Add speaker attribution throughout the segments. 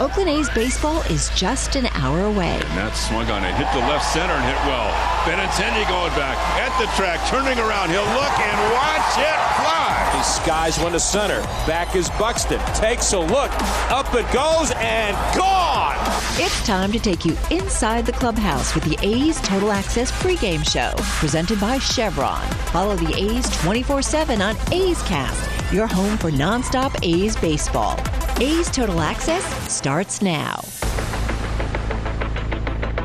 Speaker 1: Oakland A's baseball is just an hour away.
Speaker 2: And that swung on it, hit the left center and hit well. Benintendi going back at the track, turning around. He'll look and watch it fly.
Speaker 3: He skies one to center. Back is Buxton. Takes a look. Up it goes and gone.
Speaker 1: It's time to take you inside the clubhouse with the A's Total Access pregame show, presented by Chevron. Follow the A's 24 7 on A's Cast, your home for nonstop A's baseball. A's Total Access starts now.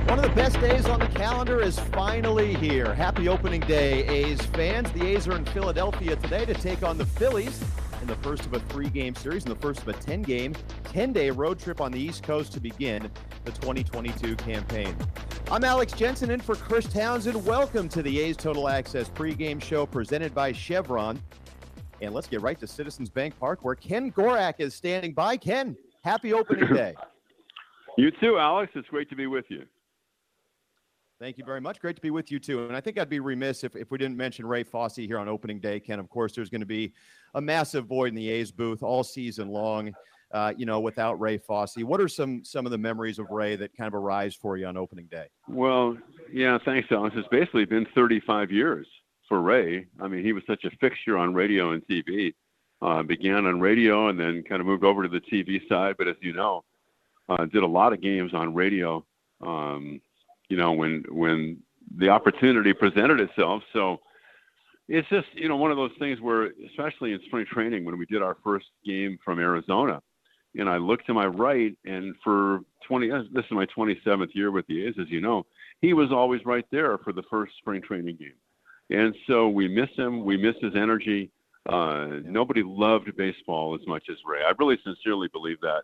Speaker 4: One of the best days on the calendar is finally here. Happy opening day, A's fans. The A's are in Philadelphia today to take on the Phillies in the first of a three game series and the first of a 10 game, 10 day road trip on the East Coast to begin the 2022 campaign. I'm Alex Jensen in for Chris Townsend. Welcome to the A's Total Access pregame show presented by Chevron. And let's get right to Citizens Bank Park where Ken Korach is standing by. Ken, happy opening day.
Speaker 5: You too, Alex. It's great to be with you.
Speaker 4: Thank you very much. Great to be with you too. And I think I'd be remiss if, if we didn't mention Ray Fosse here on opening day, Ken. Of course, there's going to be a massive void in the A's booth all season long, uh, you know, without Ray Fosse. What are some some of the memories of Ray that kind of arise for you on opening day?
Speaker 5: Well, yeah, thanks, Alex. It's basically been 35 years for Ray. I mean, he was such a fixture on radio and TV. Uh, began on radio and then kind of moved over to the TV side. But as you know, uh, did a lot of games on radio. Um, you know, when when the opportunity presented itself. So it's just you know one of those things where, especially in spring training, when we did our first game from Arizona, and I looked to my right, and for 20, uh, this is my 27th year with the A's, as you know, he was always right there for the first spring training game, and so we miss him. We miss his energy. Uh, nobody loved baseball as much as Ray. I really sincerely believe that.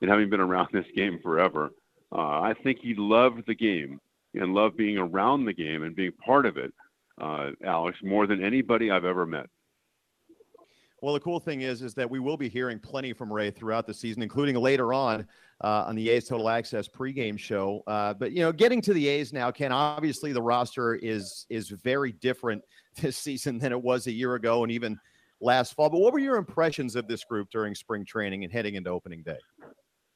Speaker 5: And having been around this game forever, uh, I think he loved the game and loved being around the game and being part of it, uh, Alex, more than anybody I've ever met.
Speaker 4: Well, the cool thing is, is that we will be hearing plenty from Ray throughout the season, including later on uh, on the A's Total Access pregame show. Uh, but you know, getting to the A's now, Ken. Obviously, the roster is is very different this season than it was a year ago, and even last fall. But what were your impressions of this group during spring training and heading into opening day?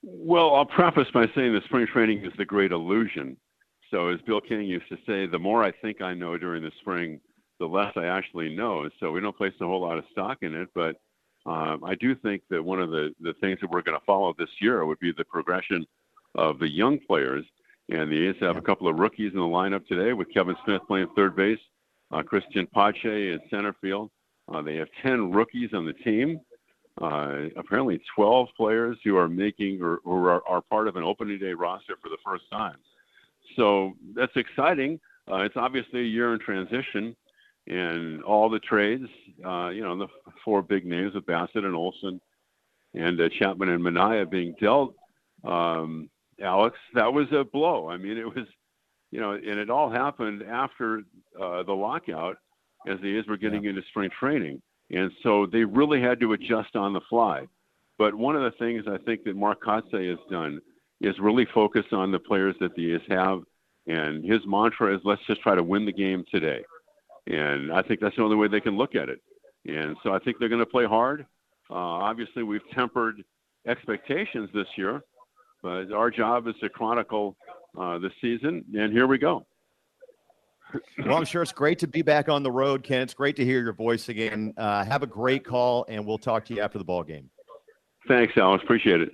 Speaker 5: Well, I'll preface by saying that spring training is the great illusion. So, as Bill King used to say, the more I think I know during the spring, the less I actually know. So, we don't place a whole lot of stock in it. But um, I do think that one of the, the things that we're going to follow this year would be the progression of the young players. And the A's have a couple of rookies in the lineup today with Kevin Smith playing third base, uh, Cristian Pache in center field. Uh, they have 10 rookies on the team uh, apparently 12 players who are making or, or are, are, part of an opening day roster for the first time. So that's exciting. Uh, it's obviously a year in transition, and all the trades, uh, you know, the four big names of Bassitt and Olson and uh, Chapman and Manaea being dealt, um, Alex, that was a blow. I mean, it was, you know, and it all happened after uh, the lockout as the A's were getting yeah. into spring training. And so they really had to adjust on the fly. But one of the things I think that Mark Kotsay has done is really focus on the players that the A's have. And his mantra is let's just try to win the game today. And I think that's the only way they can look at it. And so I think they're going to play hard. Uh, obviously, we've tempered expectations this year, but our job is to chronicle uh, the season. And here we go
Speaker 4: well, I'm sure it's great to be back on the road, Ken. It's great to hear your voice again. Uh, have a great call, and we'll talk to you after the ball game.
Speaker 5: Thanks, Alex. Appreciate it.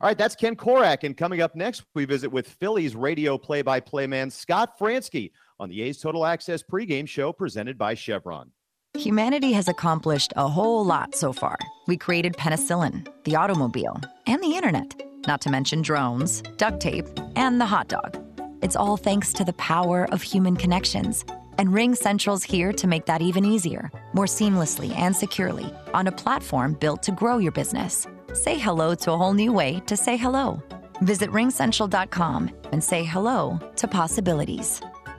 Speaker 4: All right, that's Ken Korach. And coming up next, we visit with Phillies radio play by play man Scott Franzke on the A's Total Access pregame show presented by Chevron.
Speaker 6: Humanity has accomplished a whole lot so far. We created penicillin, the automobile, and the internet, not to mention drones, duct tape, and the hot dog. It's all thanks to the power of human connections. And Ring Central's here to make that even easier, more seamlessly and securely on a platform built to grow your business. Say hello to a whole new way to say hello. Visit ringcentral.com and say hello to possibilities.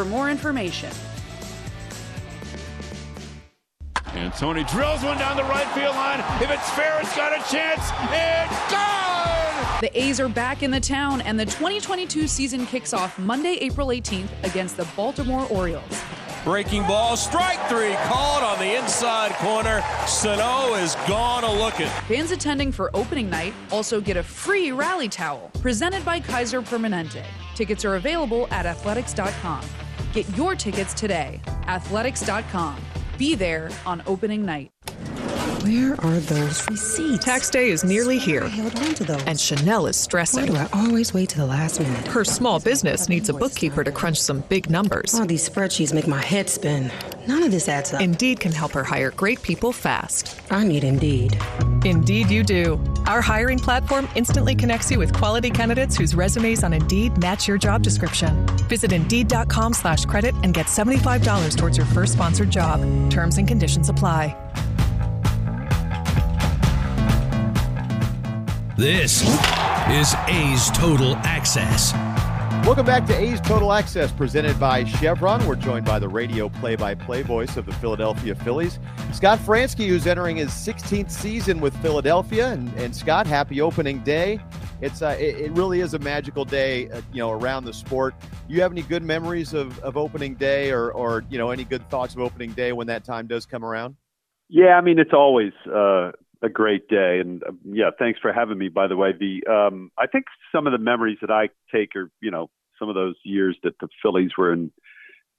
Speaker 7: for more information.
Speaker 5: And Tony drills one down the right field line. If it's fair, it's got a chance. It's gone!
Speaker 7: The A's are back in the town, and the 2022 season kicks off Monday, April 18th against the Baltimore Orioles.
Speaker 3: Breaking ball, strike three, called on the inside corner. Sano is gone a looking.
Speaker 7: Fans attending for opening night also get a free rally towel presented by Kaiser Permanente. Tickets are available at athletics.com. Get your tickets today. Athletics.com. Be there on opening night.
Speaker 8: Where are those receipts?
Speaker 9: Tax day is nearly here.
Speaker 8: I held on to those.
Speaker 9: And Chanel is stressing.
Speaker 8: Why do I always wait to the last minute?
Speaker 9: Her small business needs a bookkeeper to crunch some big numbers.
Speaker 8: All these spreadsheets make my head spin. None of this adds up.
Speaker 9: Indeed can help her hire great people fast.
Speaker 8: I need Indeed.
Speaker 9: Indeed, you do. Our hiring platform instantly connects you with quality candidates whose resumes on Indeed match your job description. Visit Indeed.com slash credit and get $75 towards your first sponsored job. Terms and conditions apply.
Speaker 10: This is A's Total Access.
Speaker 4: Welcome back to A's Total Access, presented by Chevron. We're joined by the radio play-by-play voice of the Philadelphia Phillies, Scott Franzke, who's entering his 16th season with Philadelphia. And, and Scott, happy opening day! It's uh, it, it really is a magical day, uh, you know, around the sport. You have any good memories of, of opening day, or or you know, any good thoughts of opening day when that time does come around?
Speaker 11: Yeah, I mean it's always uh, a great day, and uh, yeah, thanks for having me. By the way, the um, I think some of the memories that I take are you know some of those years that the Phillies were in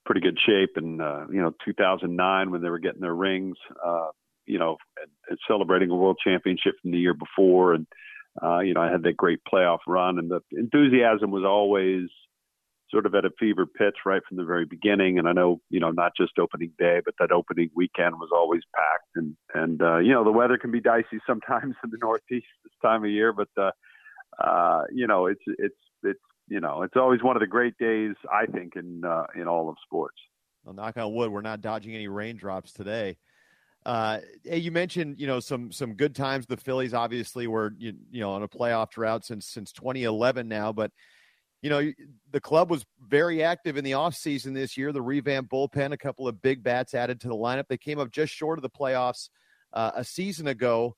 Speaker 11: pretty good shape, and uh, you know 2009 when they were getting their rings, uh, you know, and, and celebrating a World Championship from the year before, and uh, you know I had that great playoff run, and the enthusiasm was always sort of at a fever pitch right from the very beginning. And I know, you know, not just opening day, but that opening weekend was always packed. And and uh, you know, the weather can be dicey sometimes in the Northeast this time of year, but uh, uh, you know, it's it's it's you know, it's always one of the great days I think in uh, in all of sports.
Speaker 4: Well, knock on wood, we're not dodging any raindrops today. Uh, hey, you mentioned you know some some good times. The Phillies obviously were you, you know on a playoff drought since since 2011 now, but you know the club was very active in the offseason this year. The revamped bullpen, a couple of big bats added to the lineup. They came up just short of the playoffs uh, a season ago.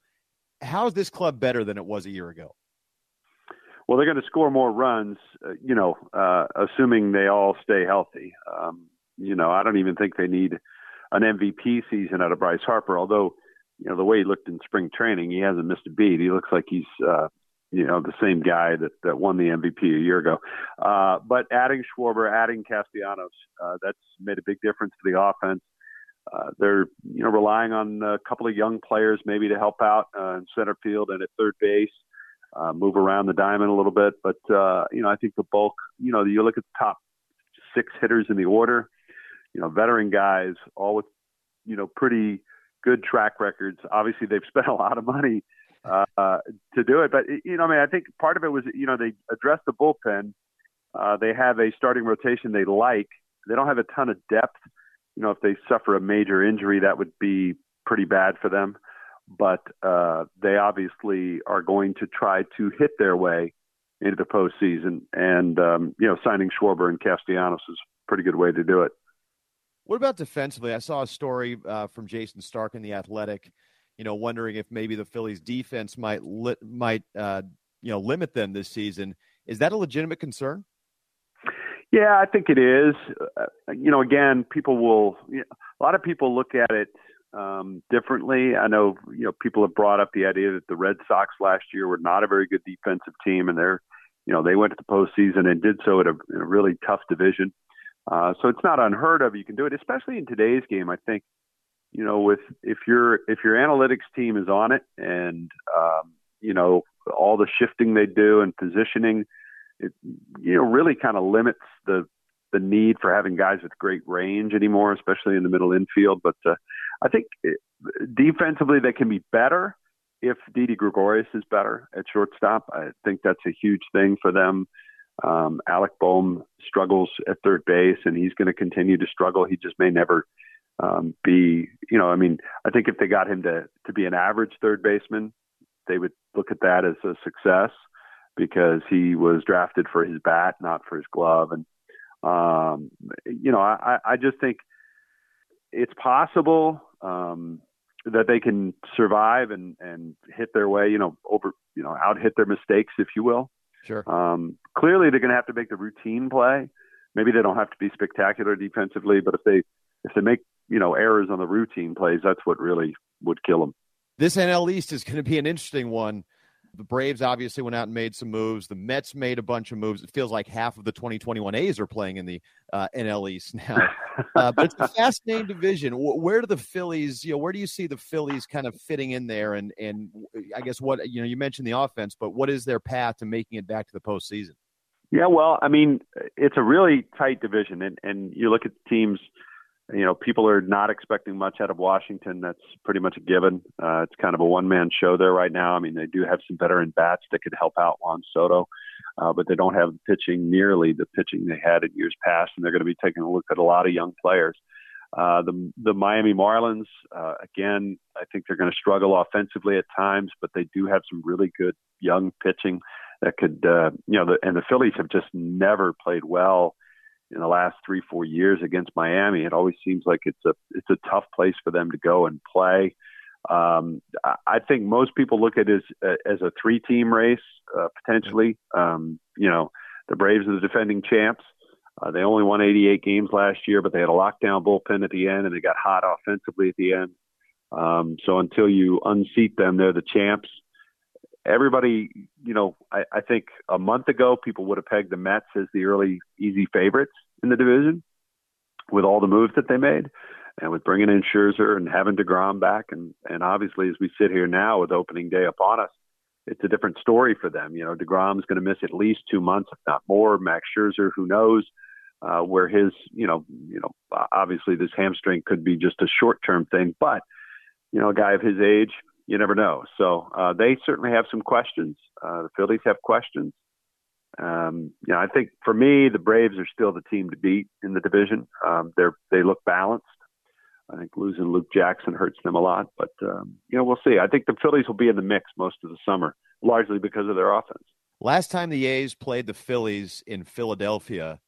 Speaker 4: How is this club better than it was a year ago?
Speaker 11: Well, they're going to score more runs, uh, you know, uh, assuming they all stay healthy. Um, you know, I don't even think they need an MVP season out of Bryce Harper. Although, you know, the way he looked in spring training, he hasn't missed a beat. He looks like he's, uh, you know, the same guy that, that won the MVP a year ago. Uh, but adding Schwarber, adding Castellanos, uh, that's made a big difference to the offense. Uh, they're, you know, relying on a couple of young players maybe to help out uh, in center field and at third base. Uh, move around the diamond a little bit, but uh, you know I think the bulk. You know, you look at the top six hitters in the order. You know, veteran guys, all with you know pretty good track records. Obviously, they've spent a lot of money uh, to do it, but you know, I mean, I think part of it was you know they addressed the bullpen. Uh, they have a starting rotation they like. They don't have a ton of depth. You know, if they suffer a major injury, that would be pretty bad for them but uh, they obviously are going to try to hit their way into the postseason. And um, you know, signing Schwarber and Castellanos is a pretty good way to do it.
Speaker 4: What about defensively? I saw a story uh, from Jayson Stark in the Athletic. You know, wondering if maybe the Phillies' defense might li- might uh, you know limit them this season. Is that a legitimate concern?
Speaker 11: Yeah, I think it is. Uh, you know, again, people will. You know, a lot of people look at it um, differently. I know you know people have brought up the idea that the Red Sox last year were not a very good defensive team, and they're you know they went to the postseason and did so at a, in a really tough division. Uh, so it's not unheard of. You can do it, especially in today's game. I think you know with if your if your analytics team is on it and um, you know all the shifting they do and positioning, it you know really kind of limits the the need for having guys with great range anymore, especially in the middle infield. But uh, I think eh, defensively they can be better if Didi Gregorius is better at shortstop. I think that's a huge thing for them. Um, Alec Bohm struggles at third base, and he's going to continue to struggle. He just may never um, be, you know, I mean, I think if they got him to to be an average third baseman, they would look at that as a success because he was drafted for his bat, not for his glove. And um, you know, I, I just think it's possible um, that they can survive and and hit their way, you know, over, you know, out hit their mistakes, if you will.
Speaker 4: Sure.
Speaker 11: Um, clearly, they're going to have to make the routine play. Maybe they don't have to be spectacular defensively, but if they if they make you know errors on the routine plays, that's what really would kill them.
Speaker 4: This NL East is going to be an interesting one. The Braves obviously went out and made some moves. The Mets made a bunch of moves. It feels like half of the 2021 A's are playing in the uh, NL East now. Uh, but it's a fascinating division. Where do the Phillies, you know, where do you see the Phillies kind of fitting in there? And and I guess what you know, you mentioned the offense, but what is their path to making it back to the postseason?
Speaker 11: Yeah, well, I mean, it's a really tight division, and and you look at the teams you know, people are not expecting much out of Washington. That's pretty much a given. Uh, it's kind of a one man show there right now. I mean, they do have some veteran bats that could help out Juan Soto, uh, but they don't have pitching nearly the pitching they had in years past, and they're going to be taking a look at a lot of young players. Uh, the the Miami Marlins, uh, again, I think they're going to struggle offensively at times, but they do have some really good young pitching that could, uh, you know, the, and the Phillies have just never played well in the last three four years against Miami. It always seems like it's a it's a tough place for them to go and play. Um, I think most people look at it as as a three team race uh, potentially. Um, you know, the Braves are the defending champs. Uh, they only won 88 games last year, but they had a lockdown bullpen at the end, and they got hot offensively at the end. Um, so until you unseat them, they're the champs everybody, you know, I, I think a month ago people would have pegged the Mets as the early easy favorites in the division with all the moves that they made and with bringing in Scherzer and having DeGrom back. And, and obviously, as we sit here now with opening day upon us, it's a different story for them. You know, DeGrom's going to miss at least two months, if not more. Max Scherzer, who knows uh, where his, you know, you know, obviously this hamstring could be just a short-term thing, but you know, a guy of his age, you never know. So uh, they certainly have some questions. Uh, the Phillies have questions. Um, you know, I think for me, the Braves are still the team to beat in the division. Um, they're they look balanced. I think losing Luke Jackson hurts them a lot, but um, you know we'll see. I think the Phillies will be in the mix most of the summer, largely because of their offense.
Speaker 4: Last time the A's played the Phillies in Philadelphia,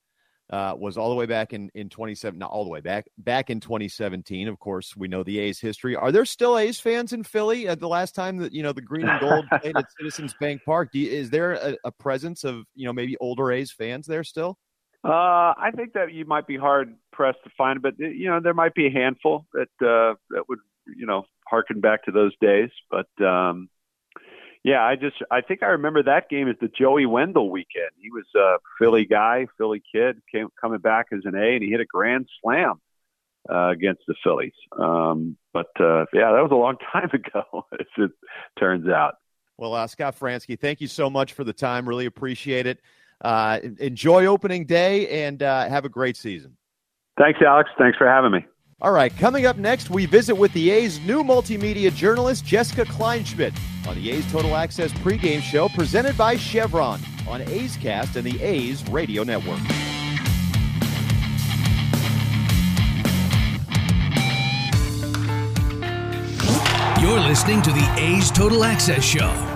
Speaker 4: uh, was all the way back in in 27 not all the way back back in 2017 of course we know the a's history are there still a's fans in philly at the last time that you know the green and gold played at citizens bank park you, is there a, a, presence of you know maybe older a's fans there still
Speaker 11: uh, I think that you might be hard pressed to find, but you know there might be a handful that uh, that would you know harken back to those days. But um, yeah, I just I think I remember that game as the Joey Wendle weekend. He was a Philly guy, Philly kid, came coming back as an A, and he hit a grand slam uh, against the Phillies. Um, but uh, yeah, that was a long time ago, as it turns out.
Speaker 4: Well, uh, Scott Franzke, thank you so much for the time. Really appreciate it. Uh, enjoy opening day and uh, have a great season.
Speaker 11: Thanks, Alex. Thanks for having me.
Speaker 4: All right, coming up next, we visit with the A's new multimedia journalist, Jessica Kleinschmidt, on the A's Total Access pregame show presented by Chevron on A's Cast and the A's Radio Network.
Speaker 10: You're listening to the A's Total Access Show.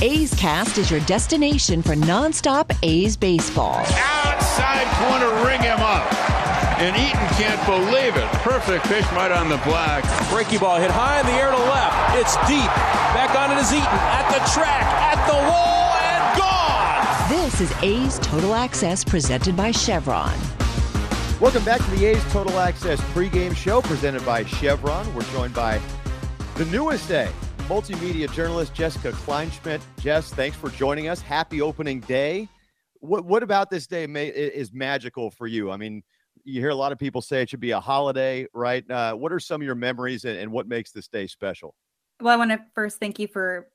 Speaker 1: A's Cast is your destination for nonstop A's baseball.
Speaker 5: Outside corner, ring him up. And Eaton can't believe it. Perfect pitch right on the black.
Speaker 3: Breaky ball hit high in the air to left. It's deep. Back on it is Eaton at the track, at the wall, and gone.
Speaker 1: This is A's Total Access presented by Chevron.
Speaker 4: Welcome back to the A's Total Access pregame show presented by Chevron. We're joined by the newest A, multimedia journalist Jessica Kleinschmidt. Jess, thanks for joining us. Happy opening day. What what about this day may, is magical for you? I mean, you hear a lot of people say it should be a holiday, right? Uh, what are some of your memories and, and what makes this day special?
Speaker 12: Well, I want to first thank you for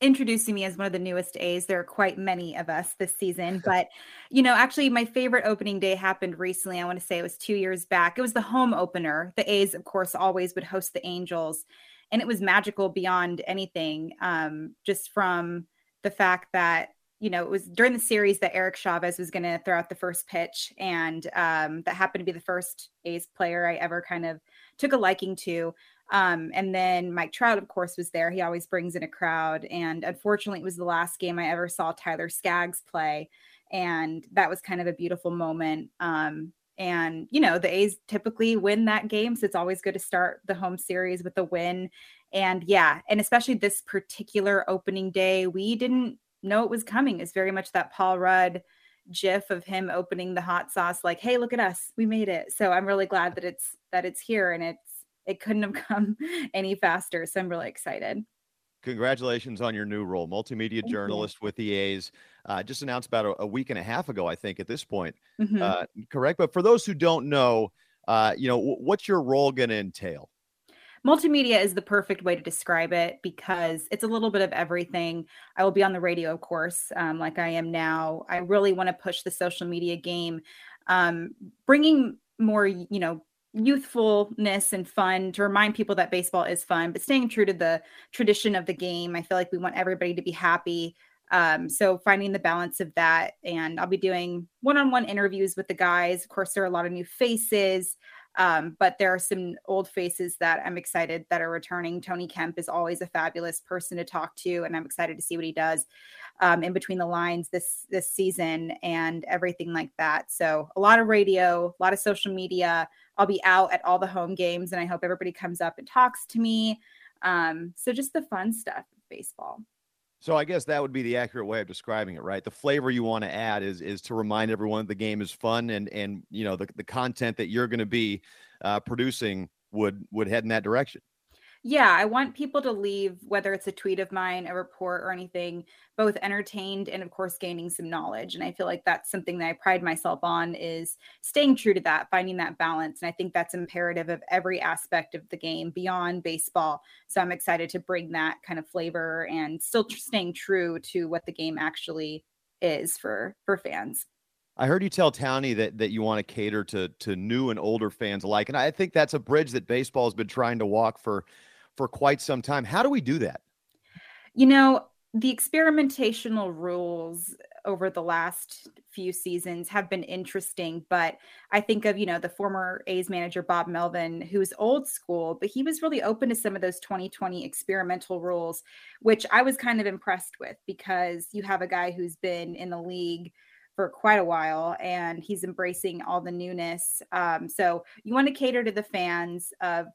Speaker 12: introducing me as one of the newest A's. There are quite many of us this season, but you know, actually, my favorite opening day happened recently. I want to say it was two years back. It was the home opener. The A's, of course, always would host the Angels, and it was magical beyond anything. Um, just from the fact that you know, it was during the series that Eric Chavez was going to throw out the first pitch, and um, that happened to be the first A's player I ever kind of took a liking to. Um, and then Mike Trout, of course, was there. He always brings in a crowd. And unfortunately, it was the last game I ever saw Tyler Skaggs play. And that was kind of a beautiful moment. Um, and, you know, the A's typically win that game. So it's always good to start the home series with a win. And yeah, and especially this particular opening day, we didn't know it was coming. It's very much that Paul Rudd gif of him opening the hot sauce like hey look at us we made it so i'm really glad that it's that it's here and it's it couldn't have come any faster. So I'm really excited.
Speaker 4: Congratulations on your new role, multimedia Thank journalist you. with the A's. Uh, just announced about a, a, week and a half ago, I think, at this point. Mm-hmm. Uh, correct. But for those who don't know, uh, you know, w- what's your role going to entail?
Speaker 12: Multimedia is the perfect way to describe it because it's a little bit of everything. I will be on the radio, of course, um, like I am now. I really want to push the social media game, um, bringing more, you know, youthfulness and fun to remind people that baseball is fun, but staying true to the tradition of the game. I feel like we want everybody to be happy. Um, so finding the balance of that, and I'll be doing one-on-one interviews with the guys. Of course, there are a lot of new faces, um, but there are some old faces that I'm excited that are returning. Tony Kemp is always a fabulous person to talk to, and I'm excited to see what he does um, in between the lines this this season and everything like that. So a lot of radio, a lot of social media, I'll be out at all the home games, and I hope everybody comes up and talks to me. Um, so just the fun stuff of baseball.
Speaker 4: So I guess that would be the accurate way of describing it, right? The flavor you want to add is is to remind everyone the game is fun, and and you know the the content that you're going to be uh, producing would would head in that direction
Speaker 12: yeah, I want people to leave, whether it's a tweet of mine, a report, or anything, both entertained and, of course, gaining some knowledge. And I feel like that's something that I pride myself on is staying true to that, finding that balance. And I think that's imperative of every aspect of the game beyond baseball. So I'm excited to bring that kind of flavor and still staying true to what the game actually is for for fans.
Speaker 4: I heard you tell Townie that that you want to cater to to new and older fans alike, and I think that's a bridge that baseball has been trying to walk for for quite some time. How do we do that?
Speaker 12: You know, the experimentational rules over the last few seasons have been interesting. But I think of, you know, the former A's manager, Bob Melvin, who's old school, but he was really open to some of those 2020 experimental rules, which I was kind of impressed with because you have a guy who's been in the league for quite a while and he's embracing all the newness. Um, so you want to cater to the fans of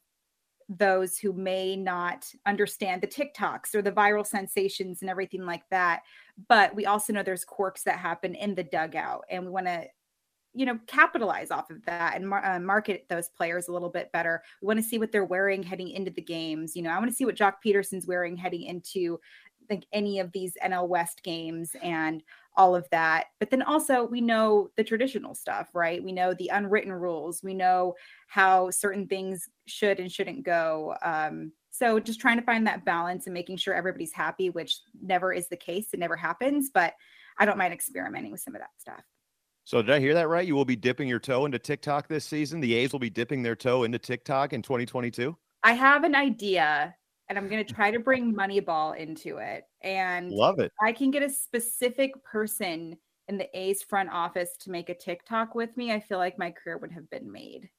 Speaker 12: those who may not understand the TikToks or the viral sensations and everything like that. But we also know there's quirks that happen in the dugout, and we want to, you know, capitalize off of that and mar- uh, market those players a little bit better. We want to see what they're wearing heading into the games. You know, I want to see what Joc Pederson's wearing heading into like any of these NL West games and all of that. But then also we know the traditional stuff, right? We know the unwritten rules. We know how certain things should and shouldn't go. Um, so just trying to find that balance and making sure everybody's happy, which never is the case. It never happens, but I don't mind experimenting with some of that stuff.
Speaker 4: So did I hear that right? You will be dipping your toe into TikTok this season. The A's will be dipping their toe into TikTok in 2022.
Speaker 12: I have an idea and I'm going to try to bring Moneyball into it. And
Speaker 4: love it.
Speaker 12: I can get a specific person in the A's front office to make a TikTok with me. I feel like my career would have been made.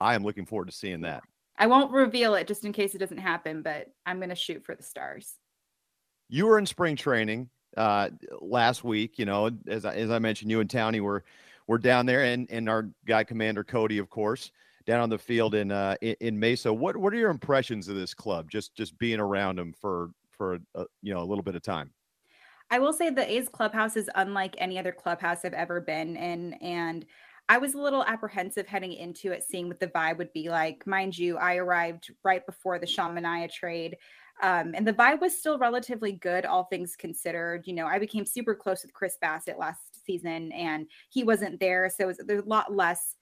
Speaker 4: I am looking forward to seeing that.
Speaker 12: I won't reveal it just in case it doesn't happen, but I'm going to shoot for the stars.
Speaker 4: You were in spring training uh, last week. You know, as I, as I mentioned, you and Townie were were down there, and and our guy commander Cody, of course down on the field in uh, in, Mesa. What what are your impressions of this club? Just just being around them for for uh, you know a little bit of time.
Speaker 12: I will say the A's clubhouse is unlike any other clubhouse I've ever been in, and I was a little apprehensive heading into it, seeing what the vibe would be like. Mind you, I arrived right before the Sean Manaea trade. Um, and the vibe was still relatively good, all things considered. You know, I became super close with Chris Bassitt last season, and he wasn't there, so was, there's a lot less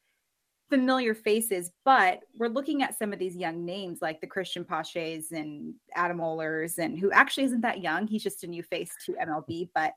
Speaker 12: familiar faces, but we're looking at some of these young names like the Cristian Pachés and Adam Ollers, and who actually isn't that young. He's just a new face to MLB. But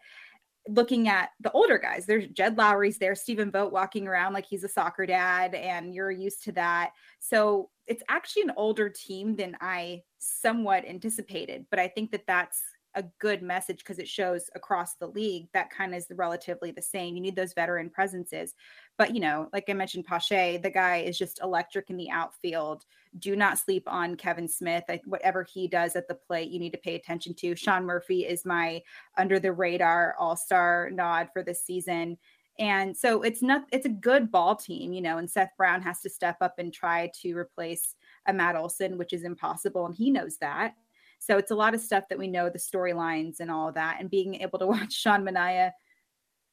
Speaker 12: looking at the older guys, there's Jed Lowrie's there, Stephen Vogt walking around like he's a soccer dad, and you're used to that. So it's actually an older team than I somewhat anticipated. But I think that that's a good message because it shows across the league that kind of is relatively the same. You need those veteran presences. But, you know, like I mentioned, Pache, the guy is just electric in the outfield. Do not sleep on Kevin Smith. I, whatever he does at the plate, you need to pay attention to. Sean Murphy is my under the radar all star nod for this season. And so it's not, it's a good ball team, you know, and Seth Brown has to step up and try to replace a Matt Olson, which is impossible. And he knows that. So it's a lot of stuff that we know the storylines and all of that. And being able to watch Sean Manaea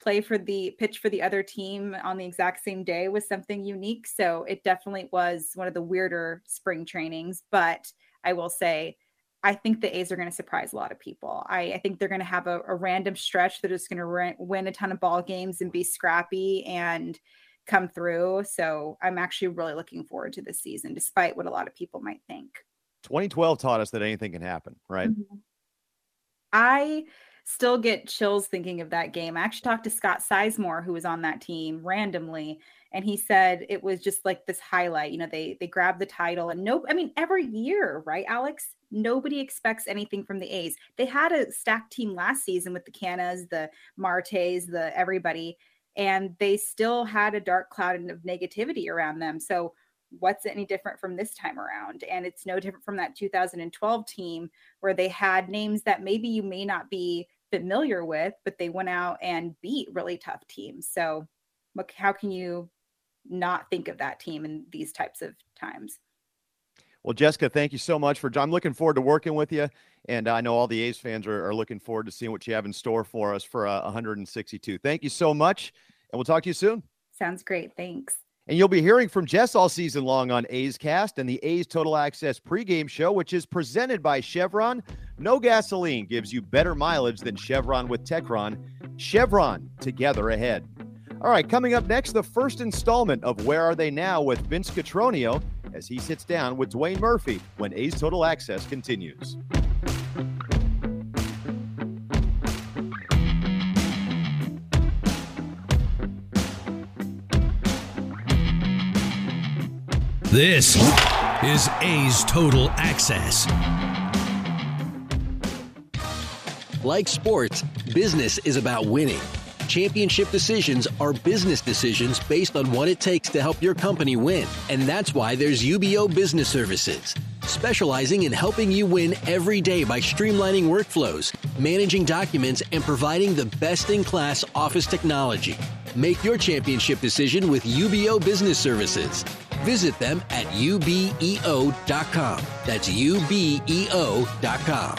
Speaker 12: play for the pitch for the other team on the exact same day was something unique. So it definitely was one of the weirder spring trainings. But I will say, I think the A's are going to surprise a lot of people. I, I think they're going to have a, a, random stretch that is going to re- win a ton of ball games and be scrappy and come through. So I'm actually really looking forward to this season, despite what a lot of people might think.
Speaker 4: 2012 taught us that anything can happen, right? Mm-hmm.
Speaker 12: I still get chills thinking of that game. I actually talked to Scott Sizemore, who was on that team randomly, and he said it was just like this highlight. You know, they they grabbed the title, and nope. I mean every year, right, Alex? Nobody expects anything from the A's. They had a stacked team last season with the Canhas, the Martes, the everybody, and they still had a dark cloud of negativity around them. So what's any different from this time around? And it's no different from that 2012 team where they had names that maybe you may not be familiar with, but they went out and beat really tough teams. So, how can you not think of that team in these types of times?
Speaker 4: Well, Jessica, thank you so much for. I'm looking forward to working with you, and I know all the A's fans are, are looking forward to seeing what you have in store for us for uh, 162. Thank you so much, and we'll talk to you soon.
Speaker 12: Sounds great. Thanks.
Speaker 4: And you'll be hearing from Jess all season long on A's Cast and the A's Total Access pregame show, which is presented by Chevron. No gasoline gives you better mileage than Chevron with Techron. Chevron, together ahead. All right, coming up next, the first installment of Where Are They Now with Vince Cotroneo as he sits down with Dwayne Murphy when A's Total Access continues.
Speaker 10: This is A's Total Access. Like sports, business is about winning. Championship decisions are business decisions based on what it takes to help your company win. And that's why there's UBEO Business Services, specializing in helping you win every day by streamlining workflows, managing documents, and providing the best in class office technology. Make your championship decision with UBEO Business Services. Visit them at ubeo.com. That's ubeo.com.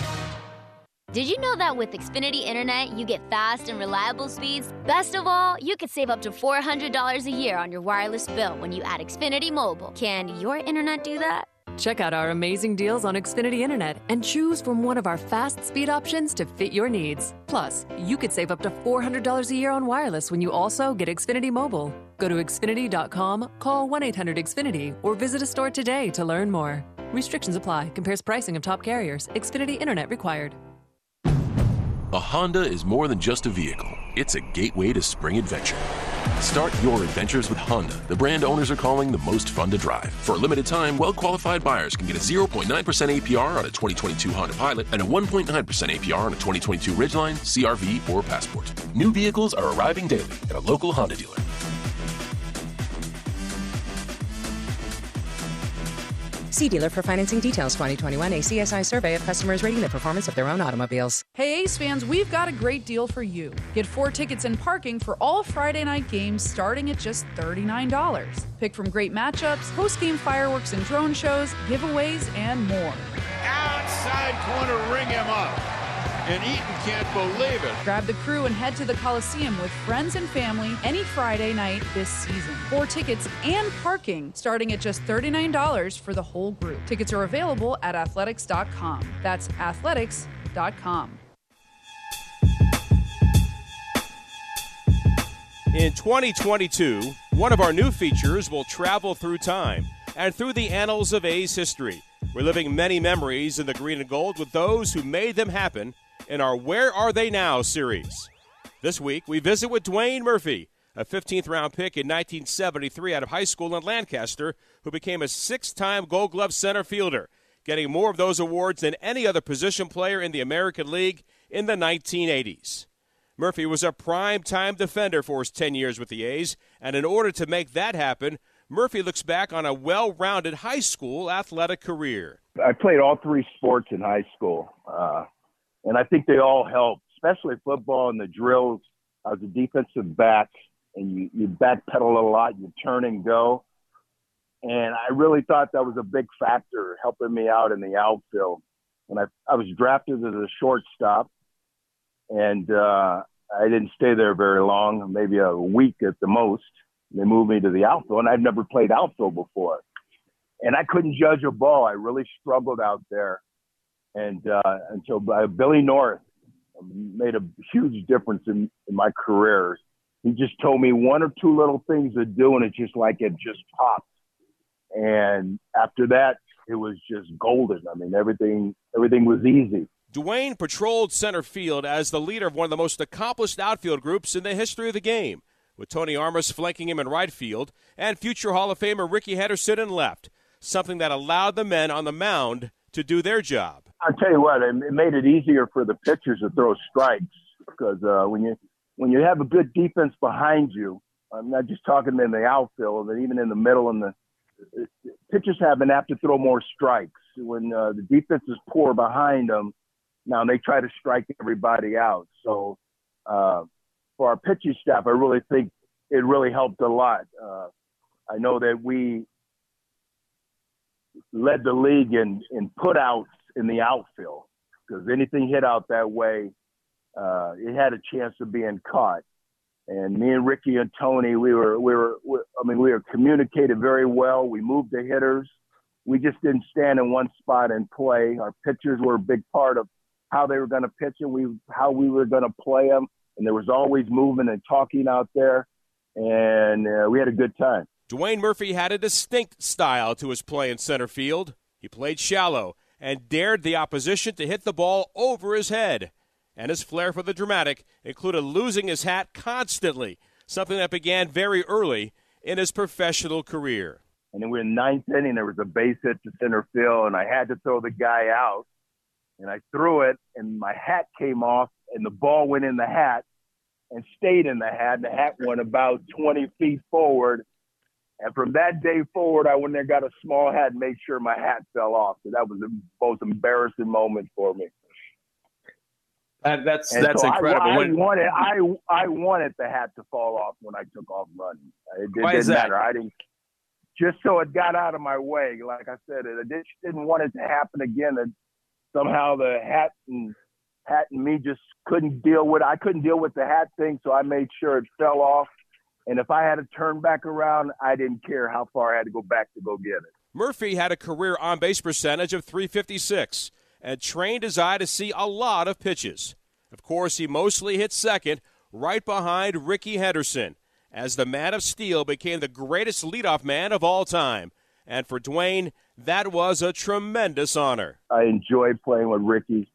Speaker 13: Did you know that with Xfinity Internet, you get fast and reliable speeds? Best of all, you could save up to $400 a year on your wireless bill when you add Xfinity Mobile. Can your internet do that?
Speaker 14: Check out our amazing deals on Xfinity Internet and choose from one of our fast speed options to fit your needs. Plus, you could save up to $400 a year on wireless when you also get Xfinity Mobile. Go to Xfinity.com, call 1 800 Xfinity, or visit a store today to learn more. Restrictions apply. Compares pricing of top carriers. Xfinity Internet required.
Speaker 15: A Honda is more than just a vehicle, it's a gateway to spring adventure. Start your adventures with Honda, the brand owners are calling the most fun to drive. For a limited time, well qualified buyers can get a 0.9% APR on a 2022 Honda Pilot and a 1.9% APR on a 2022 Ridgeline, CRV, or Passport. New vehicles are arriving daily at a local Honda dealer.
Speaker 16: See dealer for financing details 2021 ACSI survey of customers rating the performance of their own automobiles.
Speaker 7: Hey A's fans, we've got a great deal for you. Get four tickets and parking for all Friday night games starting at just $39. Pick from great matchups, post game fireworks and drone shows, giveaways, and more.
Speaker 5: Outside corner, ring him up. And Eaton can't believe it.
Speaker 7: Grab the crew and head to the Coliseum with friends and family any Friday night this season. Four tickets and parking starting at just $39 for the whole group. Tickets are available at athletics.com. That's athletics.com.
Speaker 3: In 2022, one of our new features will travel through time and through the annals of A's history, reliving many memories in the green and gold with those who made them happen in our Where Are They Now series. This week, we visit with Dwayne Murphy, a 15th round pick in 1973 out of high school in Lancaster, who became a six time Gold Glove center fielder, getting more of those awards than any other position player in the American League in the 1980s. Murphy was a prime time defender for his 10 years with the A's, and in order to make that happen, Murphy looks back on a well rounded high school athletic career.
Speaker 17: I played all three sports in high school. Uh, and I think they all help, especially football and the drills. I was a defensive back, and you you backpedal a lot, you turn and go, and I really thought that was a big factor helping me out in the outfield. When I I was drafted as a shortstop, and uh, I didn't stay there very long, maybe a week at the most. They moved me to the outfield, and I'd never played outfield before, and I couldn't judge a ball. I really struggled out there and uh, until uh, Billy North made a huge difference in, in my career. He just told me one or two little things to do, and it just like it just popped. And after that, it was just golden. I mean, everything everything was easy.
Speaker 3: Dwayne patrolled center field as the leader of one of the most accomplished outfield groups in the history of the game, with Tony Armas flanking him in right field and future Hall of Famer Rickey Henderson in left, something that allowed the men on the mound to do their job.
Speaker 17: I'll tell you what, it made it easier for the pitchers to throw strikes because uh, when you when you have a good defense behind you, I'm not just talking in the outfield, but even in the middle and the pitchers have an apt to throw more strikes when uh, the defense is poor behind them. Now they try to strike everybody out. So uh, for our pitching staff, I really think it really helped a lot. Uh, I know that we led the league in in putouts in the outfield because anything hit out that way, uh, it had a chance of being caught. And me and Ricky and Tony, we were, we were, we, I mean, we were communicated very well. We moved the hitters. We just didn't stand in one spot and play. Our pitchers were a big part of how they were going to pitch and we, how we were going to play them. And there was always movement and talking out there. And uh, we had a good time.
Speaker 3: Dwayne Murphy had a distinct style to his play in center field. He played shallow and dared the opposition to hit the ball over his head. And his flair for the dramatic included losing his hat constantly, something that began very early in his professional career.
Speaker 17: And then we were in ninth inning, there was a base hit to center field, and I had to throw the guy out. and I threw it, and my hat came off, and the ball went in the hat and stayed in the hat. And the hat went about 20 feet forward. And from that day forward, I went there, got a small hat, and made sure my hat fell off. So that was the most embarrassing moment for me.
Speaker 18: That, that's
Speaker 17: And
Speaker 18: that's
Speaker 17: so
Speaker 18: incredible.
Speaker 17: I, I
Speaker 18: When-
Speaker 17: wanted I I wanted the hat to fall off when I took off running. It, it
Speaker 18: Why
Speaker 17: didn't
Speaker 18: is that?
Speaker 17: matter. I didn't just so it got out of my way. Like I said, it, I just didn't want it to happen again. And somehow the hat and hat and me just couldn't deal with. I couldn't deal with the hat thing, so I made sure it fell off. And if I had to turn back around, I didn't care how far I had to go back to go get it.
Speaker 3: Murphy had a career on base percentage of 356 and trained his eye to see a lot of pitches. Of course, he mostly hit second, right behind Rickey Henderson, as the Man of Steel became the greatest leadoff man of all time. And for Dwayne, that was a tremendous honor.
Speaker 17: I enjoyed playing with Rickey.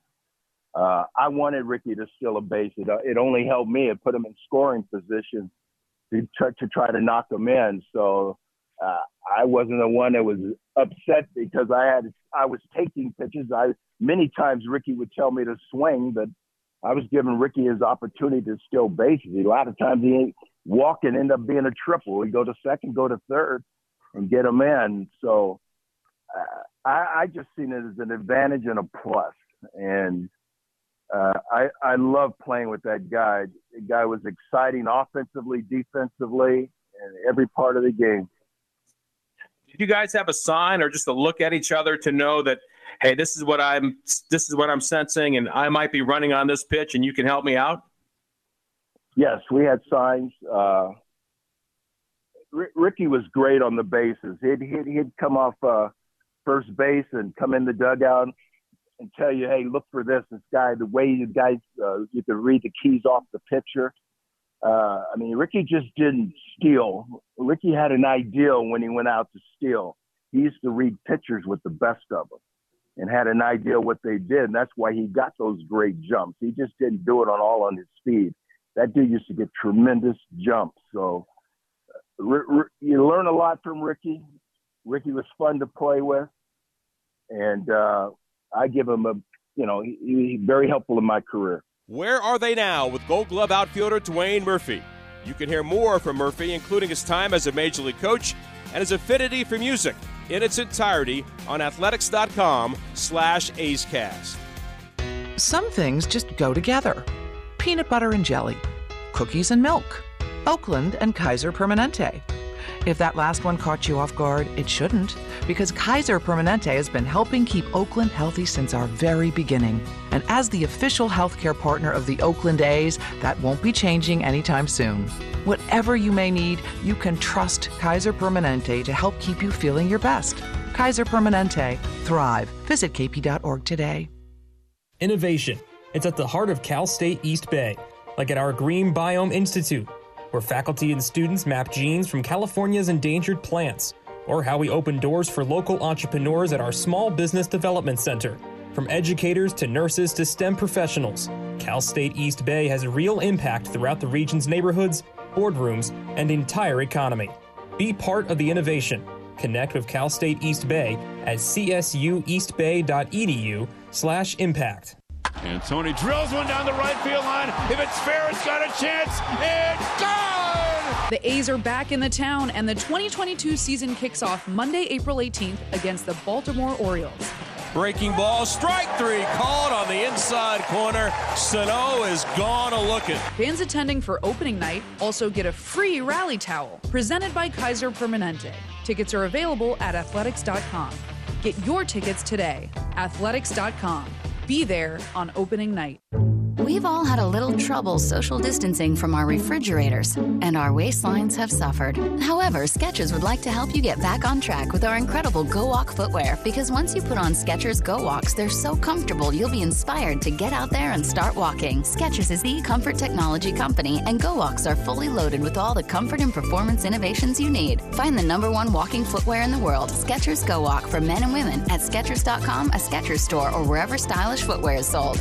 Speaker 17: Uh, I wanted Rickey to steal a base. It, uh, it only helped me. It put him in scoring position to try, to try to knock him in. So uh, I wasn't the one that was upset because I had I was taking pitches. I many times Rickey would tell me to swing, but I was giving Rickey his opportunity to steal bases. A lot of times he ain't walk and end up being a triple. He go to second, go to third, and get him in. So uh, I, I just seen it as an advantage and a plus. And uh, I I love playing with that guy. The guy was exciting offensively, defensively, and every part of the game.
Speaker 18: Did you guys have a sign or just a look at each other to know that, hey, this is what I'm this is what I'm sensing, and I might be running on this pitch, and you can help me out?
Speaker 17: Yes, we had signs. Uh, R- Rickey was great on the bases. He'd, he'd, he'd come off uh, first base and come in the dugout and tell you, hey, look for this. This guy, the way you guys, uh, you could read the keys off the pitcher. Uh, I mean, Rickey just didn't steal. Rickey had an idea when he went out to steal. He used to read pitchers with the best of them and had an idea what they did. And that's why he got those great jumps. He just didn't do it on all on his speed. That dude used to get tremendous jumps. So uh, r- r- you learn a lot from Rickey. Rickey was fun to play with. And uh, I give him a, you know, he, he very helpful in my career.
Speaker 3: Where are they now with Gold Glove outfielder Dwayne Murphy? You can hear more from Murphy, including his time as a major league coach and his affinity for music in its entirety on athletics.com slash acecast.
Speaker 19: Some things just go together peanut butter and jelly, cookies and milk, Oakland and Kaiser Permanente. If that last one caught you off guard, it shouldn't, because Kaiser Permanente has been helping keep Oakland healthy since our very beginning. And as the official healthcare partner of the Oakland A's, that won't be changing anytime soon. Whatever you may need, you can trust Kaiser Permanente to help keep you feeling your best. Kaiser Permanente. Thrive. Visit kp.org today.
Speaker 20: Innovation. It's at the heart of Cal State East Bay, like at our Green Biome Institute, where faculty and students map genes from California's endangered plants, or how we open doors for local entrepreneurs at our Small Business Development Center. From educators to nurses to STEM professionals, Cal State East Bay has a real impact throughout the region's neighborhoods, boardrooms, and entire economy. Be part of the innovation. Connect with Cal State East Bay at csueastbay.edu slash impact.
Speaker 5: And Tony drills one down the right field line. If it's fair, it's got a chance. It's gone!
Speaker 7: The A's are back in the town, and the 2022 season kicks off Monday, April 18th against the Baltimore Orioles.
Speaker 3: Breaking ball, strike three, called on the inside corner. Sano is gone a looking.
Speaker 7: Fans attending for opening night also get a free rally towel presented by Kaiser Permanente. Tickets are available at athletics.com. Get your tickets today. Athletics.com. Be there on opening night.
Speaker 21: We've all had a little trouble social distancing from our refrigerators, and our waistlines have suffered. However, Skechers would like to help you get back on track with our incredible Go Walk footwear because once you put on Skechers Go Walks, they're so comfortable you'll be inspired to get out there and start walking. Skechers is the comfort technology company, and Go Walks are fully loaded with all the comfort and performance innovations you need. Find the number one walking footwear in the world, Skechers Go Walk, for men and women at Skechers.com, a Skechers store, or wherever stylish footwear is sold.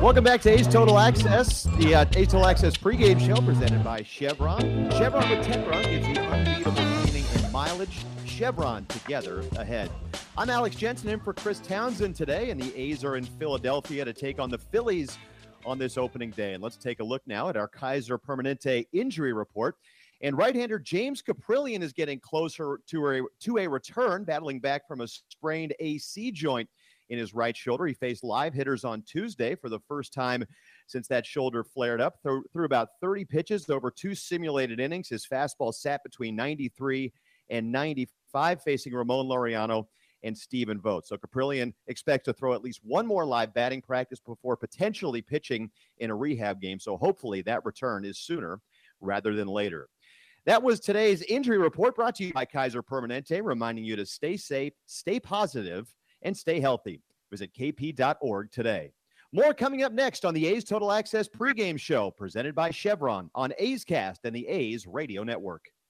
Speaker 4: Welcome back to A's Total Access, the uh, A's Total Access pregame show presented by Chevron. Chevron with Techron gives you unbeatable cleaning and mileage. Chevron together ahead. I'm Alex Jensen in for Chris Townsend today, and the A's are in Philadelphia to take on the Phillies on this opening day. And let's take a look now at our Kaiser Permanente injury report. And right-hander James Kaprielian is getting closer to a, to a return, battling back from a sprained AC joint in his right shoulder. He faced live hitters on Tuesday for the first time since that shoulder flared up. Through, through about 30 pitches over two simulated innings, his fastball sat between 93 and 95, facing Ramon Laureano and Stephen Vogt. So Kaprielian expects to throw at least one more live batting practice before potentially pitching in a rehab game. So hopefully that return is sooner rather than later. That was today's injury report brought to you by Kaiser Permanente, reminding you to stay safe, stay positive, and stay healthy. Visit kp.org today. More coming up next on the A's Total Access pregame show presented by Chevron on A's Cast and the A's Radio Network.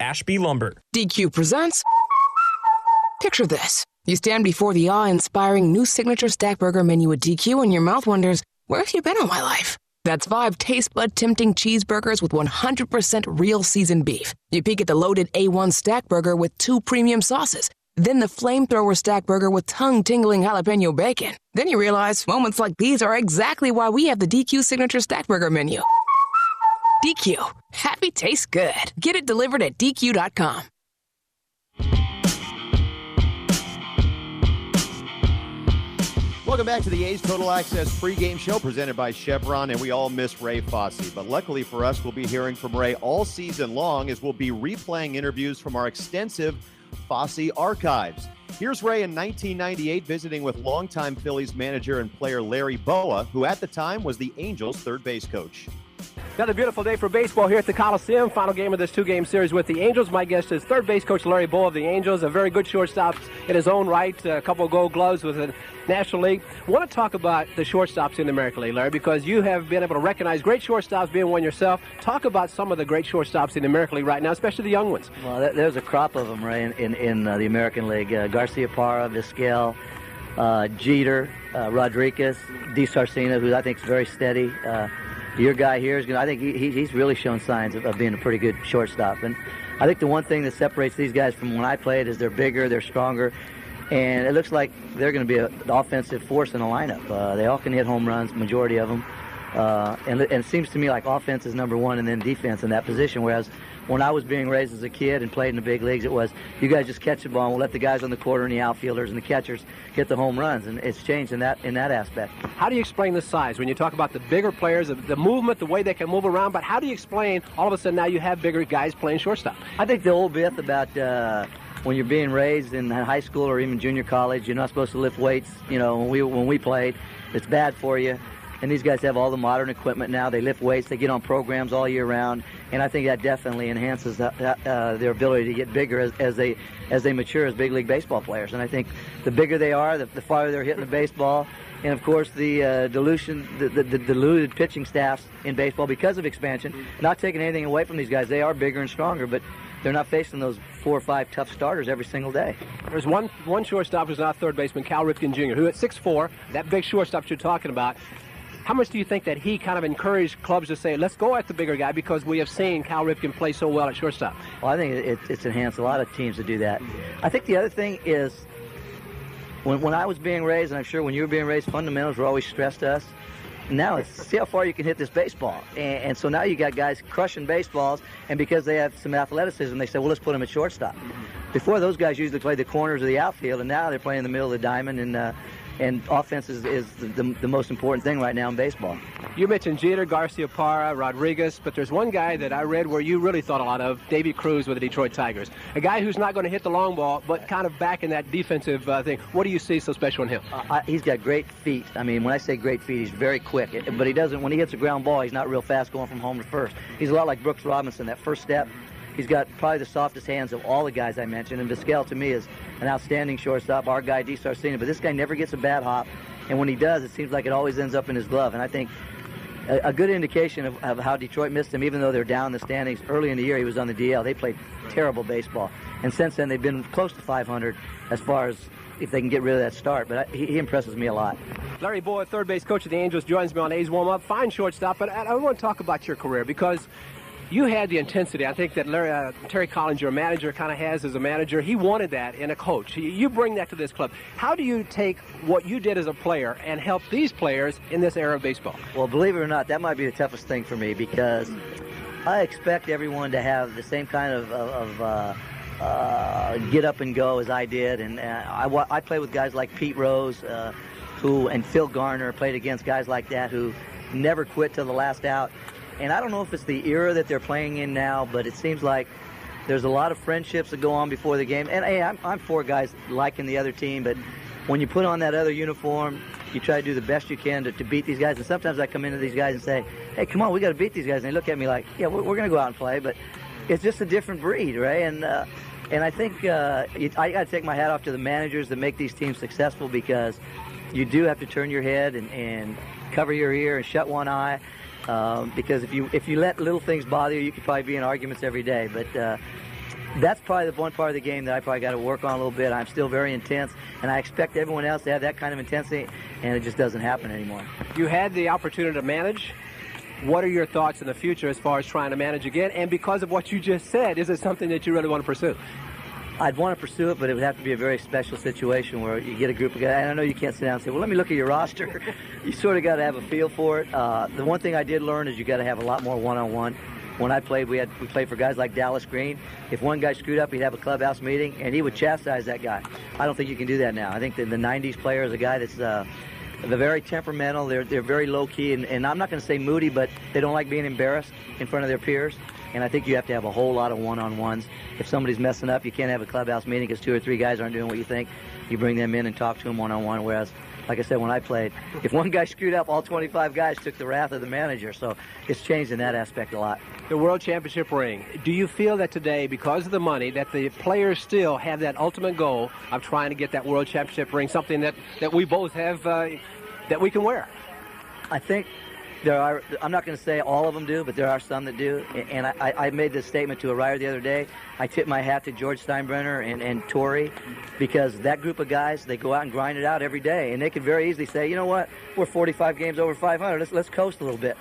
Speaker 20: Ashby Lumber.
Speaker 22: DQ presents. Picture this. You stand before the awe inspiring new signature stack burger menu at DQ, and your mouth wonders, where have you been all my life? That's five taste bud tempting cheeseburgers with 100% real seasoned beef. You peek at the loaded A1 stack burger with two premium sauces. Then the flamethrower stack burger with tongue tingling jalapeno bacon. Then you realize moments like these are exactly why we have the DQ signature stack burger menu. DQ. Happy tastes good. Get it delivered at DQ.com.
Speaker 4: Welcome back to the A's Total Access pregame show presented by Chevron, and we all miss Ray Fosse. But luckily for us, we'll be hearing from Ray all season long as we'll be replaying interviews from our extensive Fosse archives. Here's Ray in 1998 visiting with longtime Phillies manager and player Larry Bowa, who at the time was the Angels' third base coach.
Speaker 23: Another beautiful day for baseball here at the Coliseum. Final game of this two-game series with the Angels. My guest is third base coach Larry Bowa of the Angels, a very good shortstop in his own right. A couple of Gold Gloves with the National League. I want to talk about the shortstops in the American League, Larry, because you have been able to recognize great shortstops, being one yourself. Talk about some of the great shortstops in the American League right now, especially the young ones.
Speaker 24: Well, there's a crop of them, right in in, in uh, the American League. Uh, Garciaparra, Vizquel, uh, Jeter, uh, Rodriguez, DiSarcina, who I think is very steady. Your guy here is going. to I think he, he's really shown signs of, of being a pretty good shortstop, and I think the one thing that separates these guys from when I played is they're bigger, they're stronger, and it looks like they're going to be an offensive force in the lineup. Uh, they all can hit home runs, majority of them, uh, and, and it seems to me like offense is number one, and then defense in that position. Whereas when I was being raised as a kid and played in the big leagues, it was you guys just catch the ball and we'll let the guys on the corner and the outfielders and the catchers get the home runs, and it's changed in that in that aspect.
Speaker 23: How do you explain the size when you talk about the bigger players, the movement, the way they can move around? But how do you explain all of a sudden now you have bigger guys playing shortstop?
Speaker 24: I think the old myth about. Uh, when you're being raised in high school or even junior college, you're not supposed to lift weights. You know, when we when we played, it's bad for you. And these guys have all the modern equipment now. They lift weights. They get on programs all year round, and I think that definitely enhances uh, uh, their ability to get bigger as, as they as they mature as big league baseball players. And I think the bigger they are, the, the farther they're hitting the baseball, and of course the uh, dilution, the, the, the, diluted pitching staffs in baseball because of expansion. Not taking anything away from these guys, they are bigger and stronger, but they're not facing those four or five tough starters every single day.
Speaker 23: There's one one shortstop who's not third baseman, Cal Ripken Jr., who at 6'4", that big shortstop you're talking about. How much do you think that he kind of encouraged clubs to say, let's go at the bigger guy because we have seen Cal Ripken play so well at shortstop?
Speaker 24: Well, I think it, it's enhanced a lot of teams to do that. I think the other thing is when, when I was being raised, and I'm sure when you were being raised, fundamentals were always stressed to us. Now it's see how far you can hit this baseball, and, and, so now you got guys crushing baseballs, and because they have some athleticism, they say, well, let's put them at shortstop. before those guys usually played the corners of the outfield, and now they're playing in the middle of the diamond. And uh, and offense is, is the, the, the, most important thing right now in baseball.
Speaker 23: You mentioned Jeter, Garciaparra, Rodriguez, but there's one guy that I read where you really thought a lot of, Deivi Cruz with the Detroit Tigers. A guy who's not going to hit the long ball, but kind of back in that defensive uh, thing. What do you see so special in him?
Speaker 24: Uh, I, he's got great feet. I mean, when I say great feet, he's very quick, but he doesn't, when he hits a ground ball, he's not real fast going from home to first. He's a lot like Brooks Robinson, that first step He's got probably the softest hands of all the guys I mentioned. And Vizquel, to me, is an outstanding shortstop. Our guy, DiSarcina. But this guy never gets a bad hop. And when he does, it seems like it always ends up in his glove. And I think a, a good indication of, of, how Detroit missed him, even though they're down the standings early in the year, he was on the DL. They played terrible baseball. And since then, they've been close to 500 as far as if they can get rid of that start. But I, he, he, impresses me a lot.
Speaker 23: Larry Bowa, third base coach of the Angels, joins me on A's warm up. Fine shortstop, but I, I want to talk about your career because you had the intensity. I think that Larry, uh, Terry Collins, your manager, kind of has as a manager. He wanted that in a coach. You bring that to this club. How do you take what you did as a player and help these players in this era of baseball?
Speaker 24: Well, believe it or not, that might be the toughest thing for me because I expect everyone to have the same kind of, of, uh, uh, get up and go as I did. And uh, I, I play with guys like Pete Rose, uh, who and Phil Garner played against guys like that who never quit till the last out. And I don't know if it's the era that they're playing in now, but it seems like there's a lot of friendships that go on before the game. And hey, I'm, I'm for guys liking the other team, but when you put on that other uniform, you try to do the best you can to, to beat these guys. And sometimes I come into these guys and say, hey, come on, we got to beat these guys. And they look at me like, yeah, we're, we're going to go out and play, but it's just a different breed, right? And uh, and I think uh, I got to take my hat off to the managers that make these teams successful because you do have to turn your head and, and cover your ear and shut one eye um, because if you if you let little things bother you, you could probably be in arguments every day. But uh, that's probably the one part of the game that I probably got to work on a little bit. I'm still very intense, and I expect everyone else to have that kind of intensity, and it just doesn't happen anymore.
Speaker 23: You had the opportunity to manage. What are your thoughts in the future as far as trying to manage again? And because of what you just said, is it something that you really want to pursue?
Speaker 24: I'd want to pursue it, but it would have to be a very special situation where you get a group of guys. And I know you can't sit down and say, "Well, let me look at your roster." you sort of got to have a feel for it. Uh, the one thing I did learn is you got to have a lot more one-on-one. When I played, we had we played for guys like Dallas Green. If one guy screwed up, he'd have a clubhouse meeting and he would chastise that guy. I don't think you can do that now. I think that the '90s player is a guy that's. Uh, they're very temperamental. They're they're very low key, and, and I'm not going to say moody, but they don't like being embarrassed in front of their peers. And I think you have to have a whole lot of one-on-ones. If somebody's messing up, you can't have a clubhouse meeting because two or three guys aren't doing what you think. You bring them in and talk to them one-on-one. Whereas, like I said, when I played, if one guy screwed up, all 25 guys took the wrath of the manager. So it's changed in that aspect a lot.
Speaker 23: The World Championship ring. Do you feel that today, because of the money, that the players still have that ultimate goal of trying to get that World Championship ring, something that, that we both have, uh, that we can wear?
Speaker 24: I think there are, I'm not going to say all of them do, but there are some that do. And I, I made this statement to a writer the other day. I tip my hat to George Steinbrenner and, and Torre because that group of guys, they go out and grind it out every day. And they could very easily say, you know what, we're 45 games over 500. Let's, let's coast a little bit.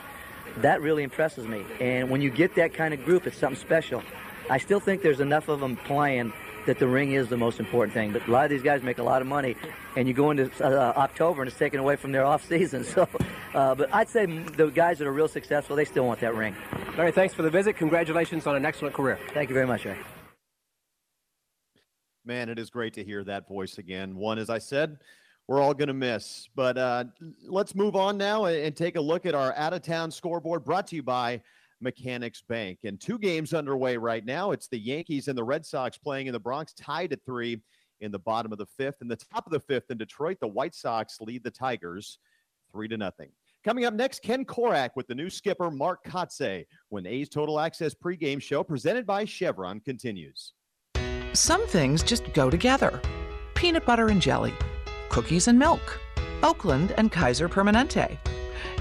Speaker 24: That really impresses me. And when you get that kind of group, it's something special. I still think there's enough of them playing that the ring is the most important thing. But a lot of these guys make a lot of money, and you go into uh, October and it's taken away from their off season. So, uh, but I'd say the guys that are real successful, they still want that ring.
Speaker 23: Larry, thanks for the visit. Congratulations on an excellent career.
Speaker 24: Thank you very much, Ray.
Speaker 4: Man, it is great to hear that voice again. One, as I said, we're all going to miss. But uh, let's move on now and take a look at our out of town scoreboard brought to you by Mechanics Bank. And two games underway right now. It's the Yankees and the Red Sox playing in the Bronx, tied at three in the bottom of the fifth. In the top of the fifth in Detroit, the White Sox lead the Tigers three to nothing. Coming up next, Ken Korach with the new skipper Mark Kotsay when A's Total Access pregame show presented by Chevron continues.
Speaker 19: Some things just go together peanut butter and jelly, cookies and milk, Oakland and Kaiser Permanente.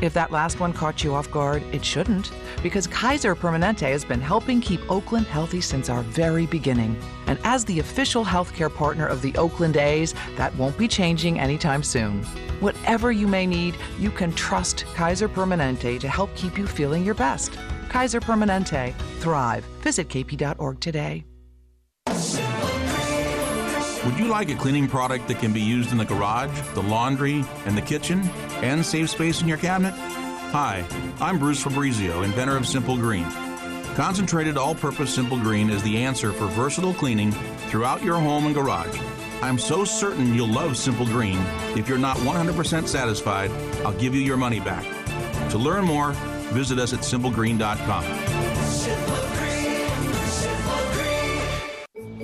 Speaker 19: If that last one caught you off guard, it shouldn't, because Kaiser Permanente has been helping keep Oakland healthy since our very beginning. And as the official healthcare partner of the Oakland A's, that won't be changing anytime soon. Whatever you may need, you can trust Kaiser Permanente to help keep you feeling your best. Kaiser Permanente. Thrive. Visit kp.org today.
Speaker 25: Would you like a cleaning product that can be used in the garage, the laundry, and the kitchen, and save space in your cabinet? Hi, I'm Bruce Fabrizio, inventor of Simple Green. Concentrated all purpose Simple Green is the answer for versatile cleaning throughout your home and garage. I'm so certain you'll love Simple Green. If you're not 100% satisfied, I'll give you your money back. To learn more, visit us at simplegreen.com.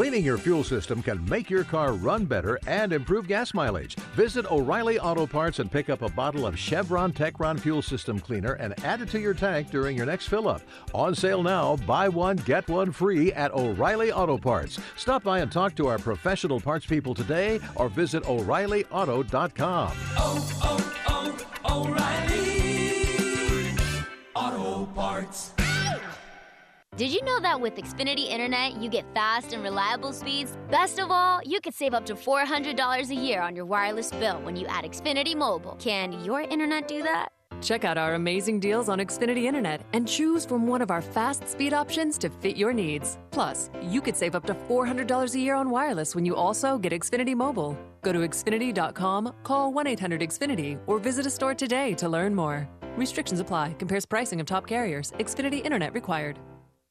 Speaker 26: Cleaning your fuel system can make your car run better and improve gas mileage. Visit O'Reilly Auto Parts and pick up a bottle of Chevron Techron Fuel System Cleaner and add it to your tank during your next fill up. On sale now, buy one, get one free at O'Reilly Auto Parts. Stop by and talk to our professional parts people today or visit O'ReillyAuto.com.
Speaker 27: Oh, oh, oh, O'Reilly Auto Parts.
Speaker 13: Did you know that with Xfinity Internet, you get fast and reliable speeds? Best of all, you could save up to $400 a year on your wireless bill when you add Xfinity Mobile. Can your internet do that?
Speaker 14: Check out our amazing deals on Xfinity Internet and choose from one of our fast speed options to fit your needs. Plus, you could save up to $400 a year on wireless when you also get Xfinity Mobile. Go to Xfinity.com, call 1 800 Xfinity, or visit a store today to learn more. Restrictions apply, compares pricing of top carriers. Xfinity Internet required.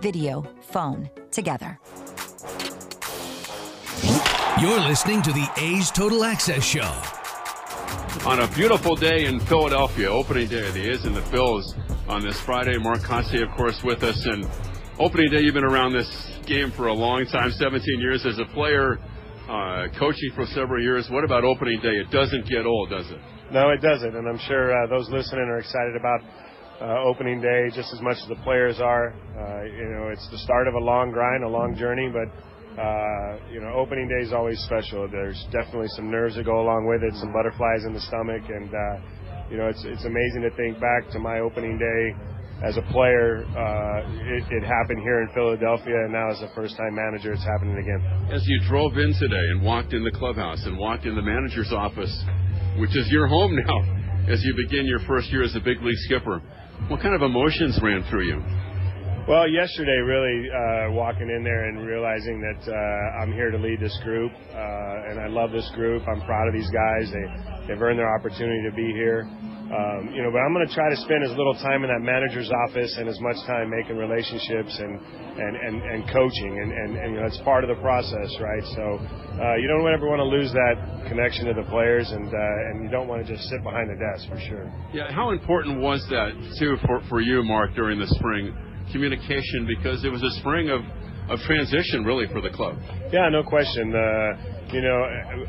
Speaker 28: video, phone, together.
Speaker 29: You're listening to the A's Total Access Show.
Speaker 5: On a beautiful day in Philadelphia, opening day of the A's and the Phils on this Friday. Mark Kotsay, of course, with us. And opening day, you've been around this game for a long time 17 years as a player, uh, coaching for several years. What about opening day? It doesn't get old, does it?
Speaker 30: No, it doesn't. And I'm sure uh, those listening are excited about uh, opening day just as much as the players are. Uh, you know, it's the start of a long grind, a long journey, but uh, you know, opening day is always special. There's definitely some nerves that go along with it, some butterflies in the stomach, and uh, you know, it's it's amazing to think back to my opening day as a player. Uh, it, it happened here in Philadelphia, and now as a first-time manager, it's happening again.
Speaker 5: As you drove in today and walked in the clubhouse and walked in the manager's office, which is your home now, as you begin your first year as a big league skipper, what kind of emotions ran through you?
Speaker 30: Well, yesterday, really uh, walking in there and realizing that uh, I'm here to lead this group, uh, and I love this group. I'm proud of these guys. They they've earned their opportunity to be here. Um, you know, but I'm going to try to spend as little time in that manager's office and as much time making relationships and and and, and coaching, and, and and you know, it's part of the process, right? So uh, you don't ever want to lose that connection to the players, and uh, and you don't want to just sit behind the desk for sure.
Speaker 5: Yeah, how important was that too for for you, Mark, during the spring? communication because it was a spring of, of transition really for the club.
Speaker 30: Yeah, no question. Uh, you know,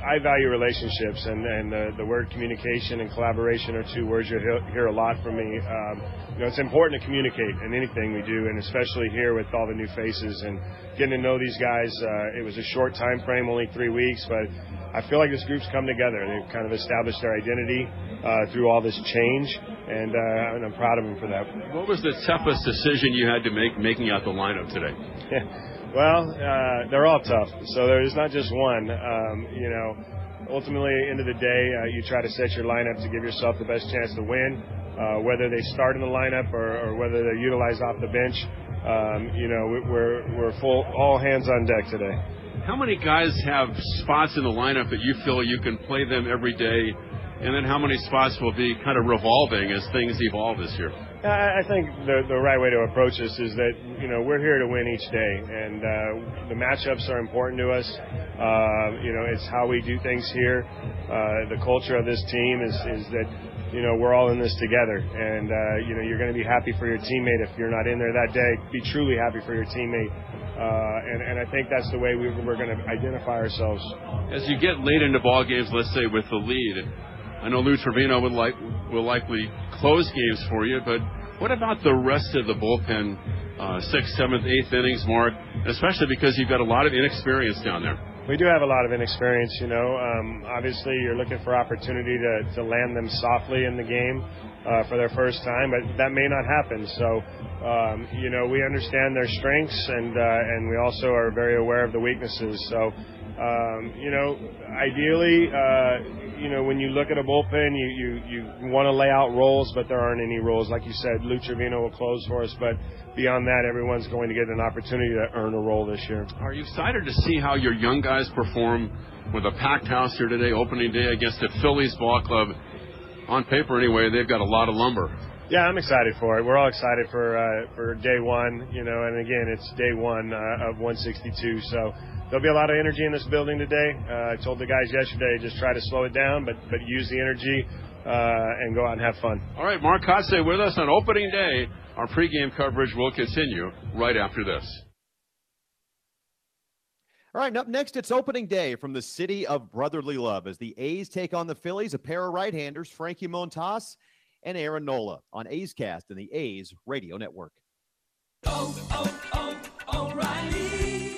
Speaker 30: I value relationships, and and the, the word communication and collaboration are two words you hear, hear a lot from me. Um, you know, it's important to communicate in anything we do, and especially here with all the new faces and getting to know these guys. Uh, it was a short time frame, only three weeks, but I feel like this group's come together. They've kind of established their identity uh, through all this change, and, uh, and I'm proud of them for that.
Speaker 5: What was the toughest decision you had to make making out the lineup today?
Speaker 30: Well, uh, they're all tough. So there's not just one. Um, you know, ultimately, end of the day, uh, you try to set your lineup to give yourself the best chance to win. Uh, whether they start in the lineup or, or whether they're utilized off the bench, um, you know, we're we're full, all hands on deck today.
Speaker 5: How many guys have spots in the lineup that you feel you can play them every day, and then how many spots will be kind of revolving as things evolve this year?
Speaker 30: I think the the right way to approach this is that you know we're here to win each day, and uh, the matchups are important to us. Uh, you know, it's how we do things here. Uh, the culture of this team is is that you know, we're all in this together. And, uh, you know, you're going to be happy for your teammate if you're not in there that day. Be truly happy for your teammate. Uh, and, and I think that's the way we, we're going to identify ourselves.
Speaker 5: As you get late into ball games, let's say with the lead, I know Lou Trivino would like will likely close games for you, but what about the rest of the bullpen, uh, sixth, seventh, eighth innings, Mark? Especially because you've got a lot of inexperience down there.
Speaker 30: We do have a lot of inexperience, you know. Um, obviously, you're looking for opportunity to, to land them softly in the game uh, for their first time, but that may not happen. So, um, you know, we understand their strengths, and uh, and we also are very aware of the weaknesses. So, um, you know, ideally, uh, you know, when you look at a bullpen, you you, you want to lay out roles, but there aren't any roles. Like you said, Lou Trivino will close for us, but beyond that, everyone's going to get an opportunity to earn a role this year.
Speaker 5: Are you excited to see how your young guys perform with a packed house here today, opening day against the Phillies ball club? On paper, anyway, they've got a lot of lumber.
Speaker 30: Yeah, I'm excited for it. We're all excited for uh, for day one, you know, and again, it's day one uh, of 162, so there'll be a lot of energy in this building today. Uh, I told the guys yesterday just try to slow it down, but but use the energy uh, and go out and have fun.
Speaker 5: All right, Mark Kotsay with us on opening day. Our pregame coverage will continue right after this.
Speaker 4: All right, up next, it's opening day from the city of brotherly love as the A's take on the Phillies, a pair of right-handers, Frankie Montas and Aaron Nola on A's Cast and the A's Radio Network.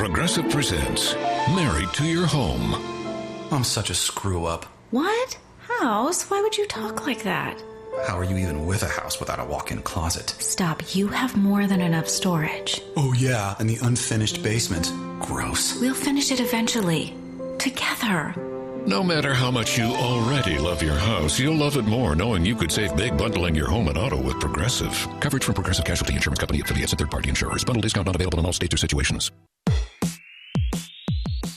Speaker 31: Progressive presents Married to Your Home.
Speaker 32: I'm such a screw up.
Speaker 1: What? House? Why would you talk like that?
Speaker 32: How are you even with a house without a walk in closet?
Speaker 1: Stop. You have more than enough storage.
Speaker 32: Oh, yeah, and the unfinished basement. Gross.
Speaker 1: We'll finish it eventually. Together.
Speaker 31: No matter how much you already love your house, you'll love it more knowing you could save big bundling your home and auto with Progressive. Coverage from Progressive Casualty Insurance Company affiliates and third party insurers. Bundle discount not available in all states or situations.